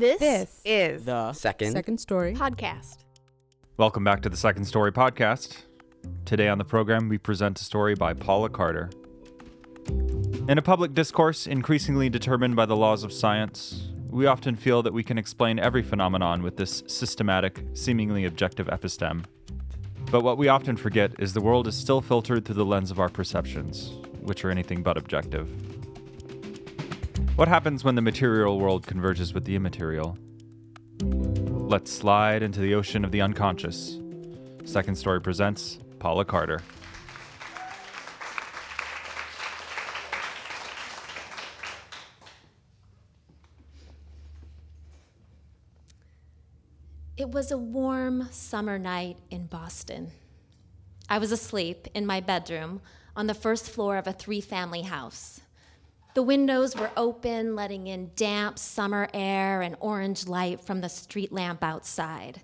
This, This is The Second. second story. podcast. Welcome back to the Second Story Podcast. Today on the program, we present a story by Paula Carter. In a public discourse increasingly determined by the laws of science, we often feel that we can explain every phenomenon with this systematic, seemingly objective episteme. But what we often forget is the world is still filtered through the lens of our perceptions, which are anything but objective. What happens when the material world converges with the immaterial? Let's slide into the ocean of the unconscious. Second Story presents Paula Carter. It was a warm summer night in Boston. I was asleep in my bedroom on the first floor of a three family house. The windows were open, letting in damp summer air and orange light from the street lamp outside.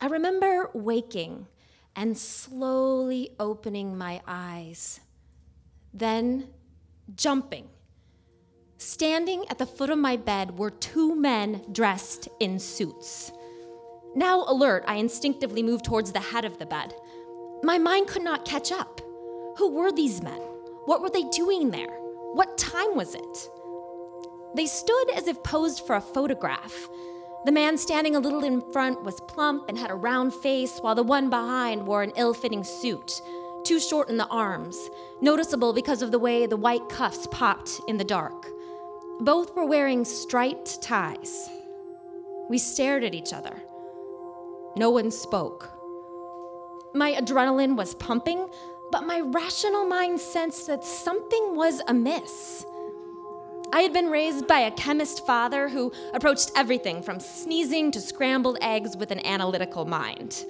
I remember waking and slowly opening my eyes, then jumping. Standing at the foot of my bed were two men dressed in suits. Now alert, I instinctively moved towards the head of the bed. My mind could not catch up. Who were these men? What were they doing there? What time was it? They stood as if posed for a photograph. The man standing a little in front was plump and had a round face, while the one behind wore an ill fitting suit, too short in the arms, noticeable because of the way the white cuffs popped in the dark. Both were wearing striped ties. We stared at each other. No one spoke. My adrenaline was pumping, but my rational mind sensed that something was amiss. I had been raised by a chemist father who approached everything from sneezing to scrambled eggs with an analytical mind.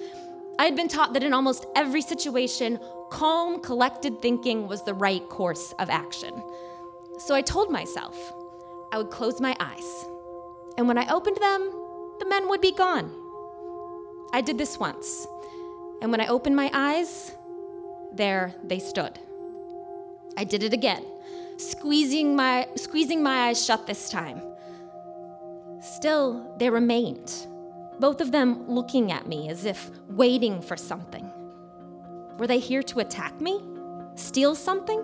I had been taught that in almost every situation, calm, collected thinking was the right course of action. So I told myself I would close my eyes, and when I opened them, the men would be gone. I did this once, and when I opened my eyes, there they stood. I did it again, squeezing my, squeezing my eyes shut this time. Still, they remained, both of them looking at me as if waiting for something. Were they here to attack me? Steal something?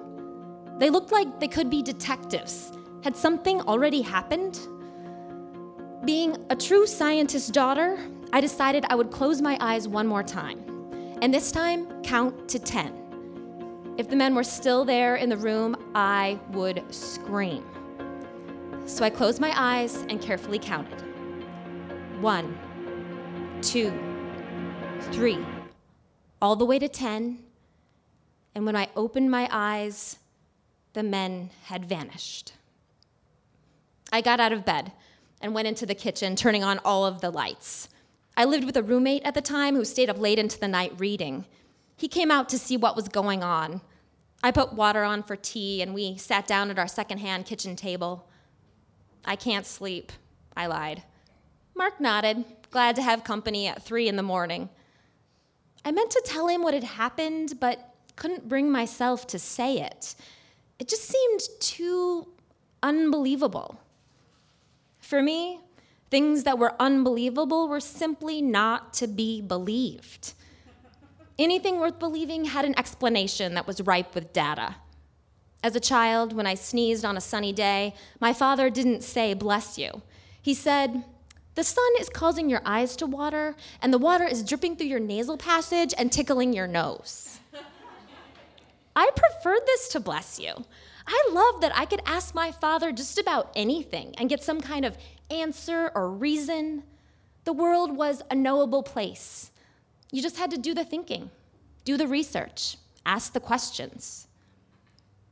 They looked like they could be detectives. Had something already happened? Being a true scientist's daughter, I decided I would close my eyes one more time, and this time count to 10. If the men were still there in the room, I would scream. So I closed my eyes and carefully counted one, two, three, all the way to 10. And when I opened my eyes, the men had vanished. I got out of bed and went into the kitchen, turning on all of the lights. I lived with a roommate at the time who stayed up late into the night reading. He came out to see what was going on. I put water on for tea, and we sat down at our secondhand kitchen table. I can't sleep, I lied. Mark nodded, glad to have company at three in the morning. I meant to tell him what had happened, but couldn't bring myself to say it. It just seemed too unbelievable. For me, things that were unbelievable were simply not to be believed. Anything worth believing had an explanation that was ripe with data. As a child, when I sneezed on a sunny day, my father didn't say, bless you. He said, the sun is causing your eyes to water, and the water is dripping through your nasal passage and tickling your nose. I preferred this to bless you. I love that I could ask my father just about anything and get some kind of answer or reason. The world was a knowable place. You just had to do the thinking, do the research, ask the questions.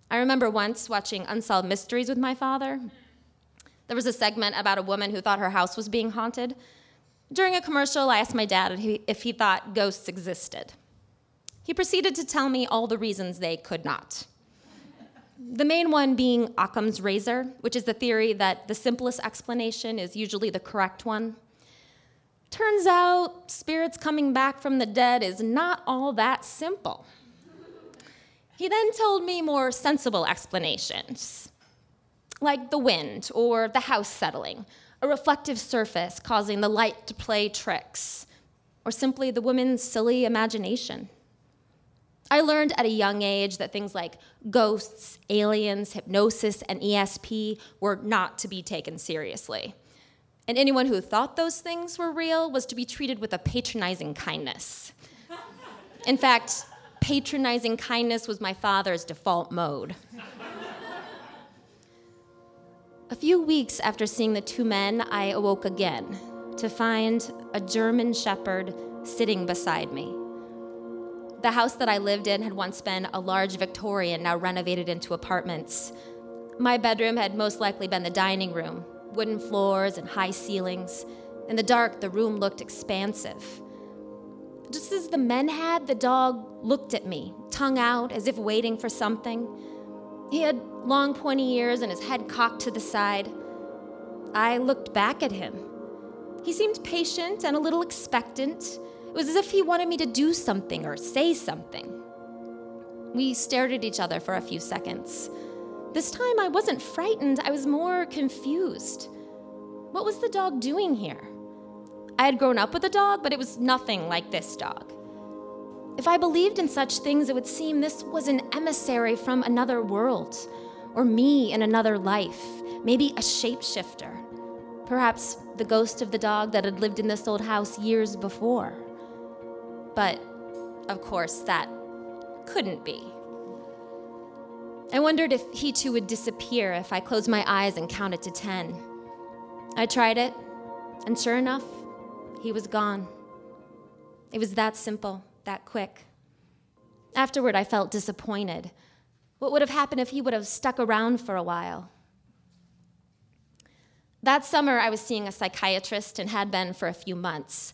I remember once watching Unsolved Mysteries with my father. There was a segment about a woman who thought her house was being haunted. During a commercial, I asked my dad if he, thought ghosts existed. He proceeded to tell me all the reasons they could not. The main one being Occam's razor, which is the theory that the simplest explanation is usually the correct one. Turns out spirits coming back from the dead is not all that simple. He then told me more sensible explanations, like the wind or the house settling, a reflective surface causing the light to play tricks, or simply the woman's silly imagination. I learned at a young age that things like ghosts, aliens, hypnosis, and ESP were not to be taken seriously. And anyone who thought those things were real was to be treated with a patronizing kindness. In fact, patronizing kindness was my father's default mode. A few weeks after seeing the two men, I awoke again to find a German shepherd sitting beside me. The house that I lived in had once been a large Victorian, now renovated into apartments. My bedroom had most likely been the dining room, wooden floors and high ceilings. In the dark, the room looked expansive. Just as the men had, the dog looked at me, tongue out, as if waiting for something. He had long, pointy ears and his head cocked to the side. I looked back at him. He seemed patient and a little expectant. It was as if he wanted me to do something or say something. We stared at each other for a few seconds. This time I wasn't frightened, I was more confused. What was the dog doing here? I had grown up with a dog, but it was nothing like this dog. If I believed in such things, it would seem this was an emissary from another world, or me in another life, maybe a shapeshifter. Perhaps the ghost of the dog that had lived in this old house years before. But, of course, that couldn't be. I wondered if he too would disappear if I closed my eyes and counted to 10. I tried it, and sure enough, he was gone. It was that simple, that quick. Afterward, I felt disappointed. What would have happened if he would have stuck around for a while? That summer, I was seeing a psychiatrist and had been for a few months.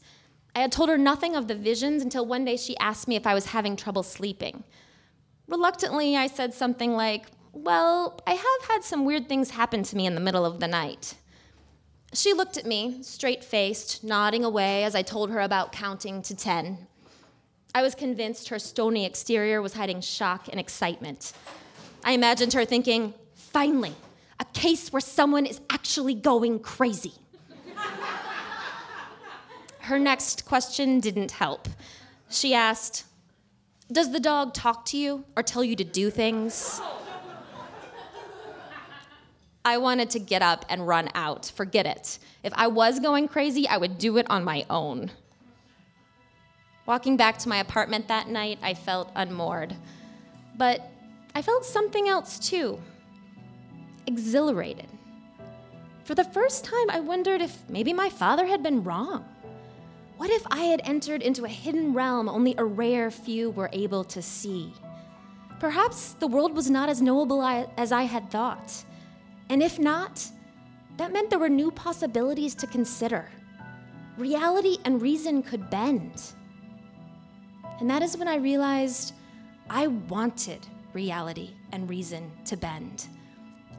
I had told her nothing of the visions until one day she asked me if I was having trouble sleeping. Reluctantly, I said something like, Well, I have had some weird things happen to me in the middle of the night. She looked at me, straight faced, nodding away as I told her about counting to 10. I was convinced her stony exterior was hiding shock and excitement. I imagined her thinking, Finally, a case where someone is actually going crazy. her next question didn't help. She asked, does the dog talk to you or tell you to do things? I wanted to get up and run out. Forget it. If I was going crazy, I would do it on my own. Walking back to my apartment that night, I felt unmoored. But I felt something else too exhilarated. For the first time, I wondered if maybe my father had been wrong. What if I had entered into a hidden realm only a rare few were able to see? Perhaps the world was not as knowable as I had thought. And if not, that meant there were new possibilities to consider. Reality and reason could bend. And that is when I realized I wanted reality and reason to bend.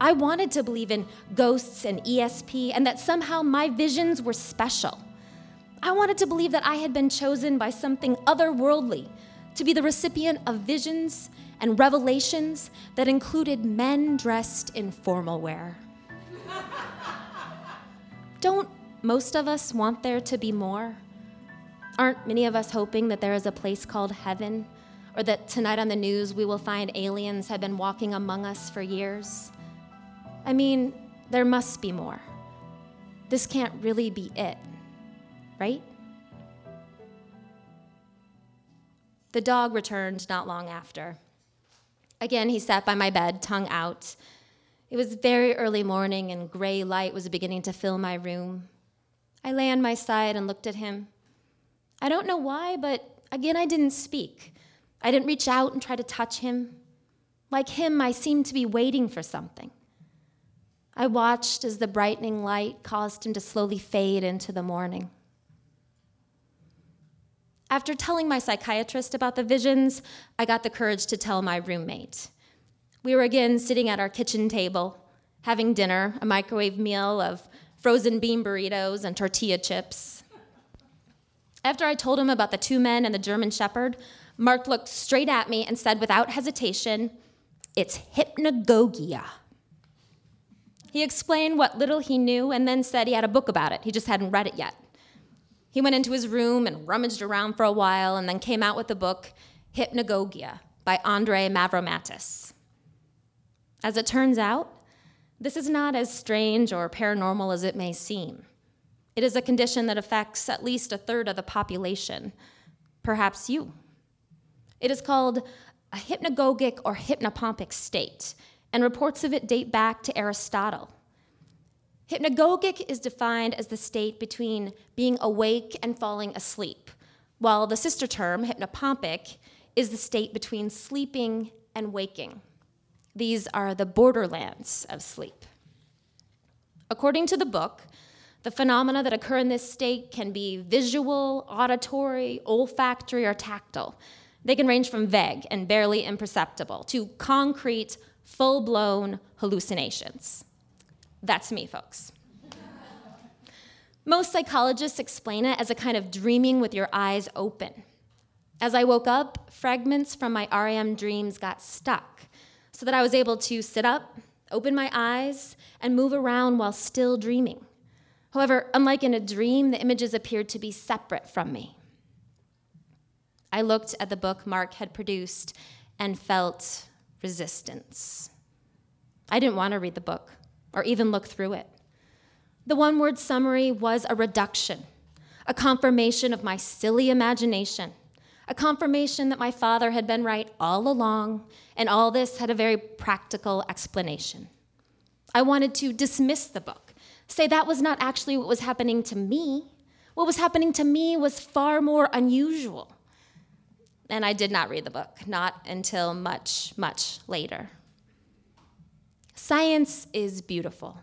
I wanted to believe in ghosts and ESP and that somehow my visions were special. I wanted to believe that I had been chosen by something otherworldly to be the recipient of visions and revelations that included men dressed in formal wear. Don't most of us want there to be more? Aren't many of us hoping that there is a place called heaven, or that tonight on the news we will find aliens have been walking among us for years? I mean, there must be more. This can't really be it right? The dog returned not long after. Again, he sat by my bed, tongue out. It was very early morning, and gray light was beginning to fill my room. I lay on my side and looked at him. I don't know why, but again, I didn't speak. I didn't reach out and try to touch him. Like him, I seemed to be waiting for something. I watched as the brightening light caused him to slowly fade into the morning. After telling my psychiatrist about the visions, I got the courage to tell my roommate. We were again sitting at our kitchen table, having dinner, a microwave meal of frozen bean burritos and tortilla chips. After I told him about the two men and the German Shepherd, Mark looked straight at me and said without hesitation, It's hypnagogia. He explained what little he knew and then said he had a book about it. He just hadn't read it yet. He went into his room and rummaged around for a while and then came out with the book Hypnagogia by Andre Mavromatis. As it turns out, this is not as strange or paranormal as it may seem. It is a condition that affects at least a third of the population, perhaps you. It is called a hypnagogic or hypnopompic state, and reports of it date back to Aristotle. Hypnagogic is defined as the state between being awake and falling asleep, while the sister term, hypnopompic, is the state between sleeping and waking. These are the borderlands of sleep. According to the book, the phenomena that occur in this state can be visual, auditory, olfactory, or tactile. They can range from vague and barely imperceptible to concrete, full blown hallucinations. That's me, folks. Most psychologists explain it as a kind of dreaming with your eyes open. As I woke up, fragments from my REM dreams got stuck so that I was able to sit up, open my eyes, and move around while still dreaming. However, unlike in a dream, the images appeared to be separate from me. I looked at the book Mark had produced and felt resistance. I didn't want to read the book or even look through it. The one word summary was a reduction, a confirmation of my silly imagination, a confirmation that my father had been right all along, and all this had a very practical explanation. I wanted to dismiss the book say that was not actually what was happening to me. What was happening to me was far more unusual. And I did not read the book, not until much, much later. Science is beautiful.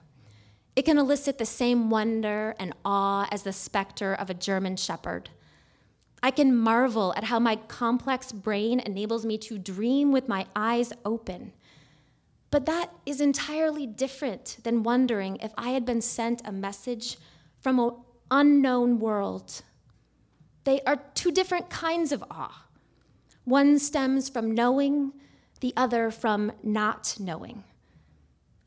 It can elicit the same wonder and awe as the specter of a German shepherd. I can marvel at how my complex brain enables me to dream with my eyes open but that is entirely different than wondering if I had been sent a message from an unknown world. They are two different kinds of awe. One stems from knowing, the other from not knowing.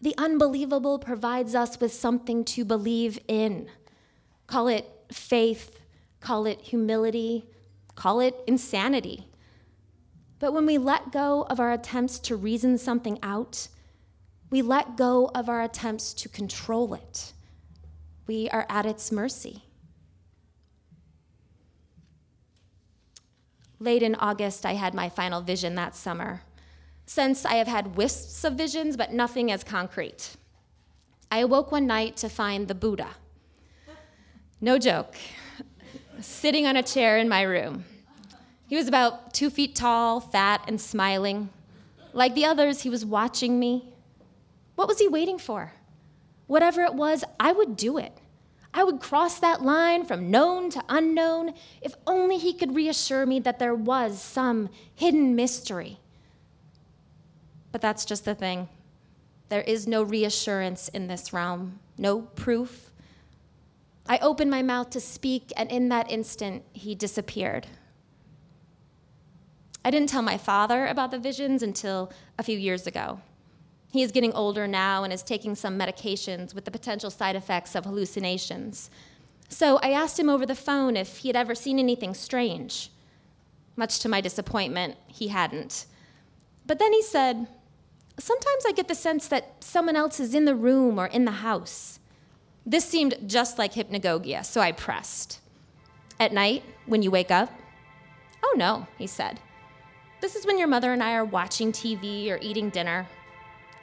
The unbelievable provides us with something to believe in. Call it faith, call it humility, call it insanity. But when we let go of our attempts to reason something out, we let go of our attempts to control it. We are at its mercy. Late in August, I had my final vision that summer. Since I have had wisps of visions, but nothing as concrete. I awoke one night to find the Buddha. No joke, sitting on a chair in my room. He was about two feet tall, fat, and smiling. Like the others, he was watching me, what was he waiting for? Whatever it was, I would do it. I would cross that line from known to unknown if only he could reassure me that there was some hidden mystery. But that's just the thing. There is no reassurance in this realm, no proof. I opened my mouth to speak, and in that instant, he disappeared. I didn't tell my father about the visions until a few years ago. He is getting older now and is taking some medications with the potential side effects of hallucinations. So I asked him over the phone if he had ever seen anything strange. Much to my disappointment, he hadn't. But then he said, Sometimes I get the sense that someone else is in the room or in the house. This seemed just like hypnagogia, so I pressed. At night, when you wake up? Oh no, he said. This is when your mother and I are watching TV or eating dinner.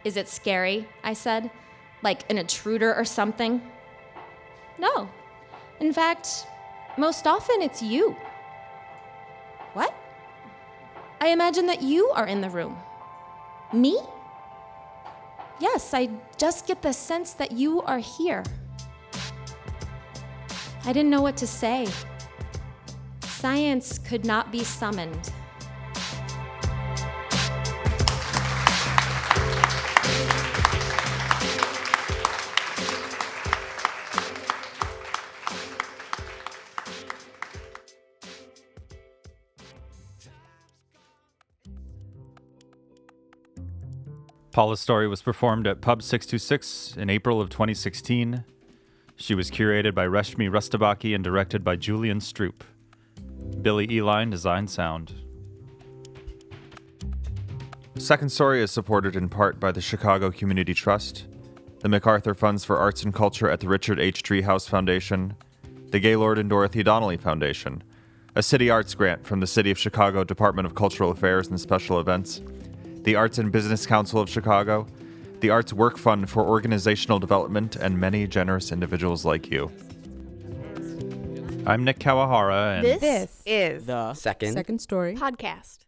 Is it scary? I said. Like an intruder or something? No. In fact, most often it's you. What? I imagine that you are in the room. Me? Yes, I just get the sense that you are here. I didn't know what to say. Science could not be summoned. Paula's story was performed at Pub 626 in April of 2016. She was curated by Reshmi Rustebakke and directed by Julian Stroop. Billy Eline designed sound. Second Story is supported in part by the Chicago Community Trust, the MacArthur Funds for Arts and Culture at the Richard H. Driehaus Foundation, the Gaylord and Dorothy Donnelly Foundation, a city arts grant from the City of Chicago Department of Cultural Affairs and Special Events, the Arts and Business Council of Chicago, the Arts Work Fund for Organizational Development, and many generous individuals like you. I'm Nick Kawahara, and This, This is the Second. second story podcast.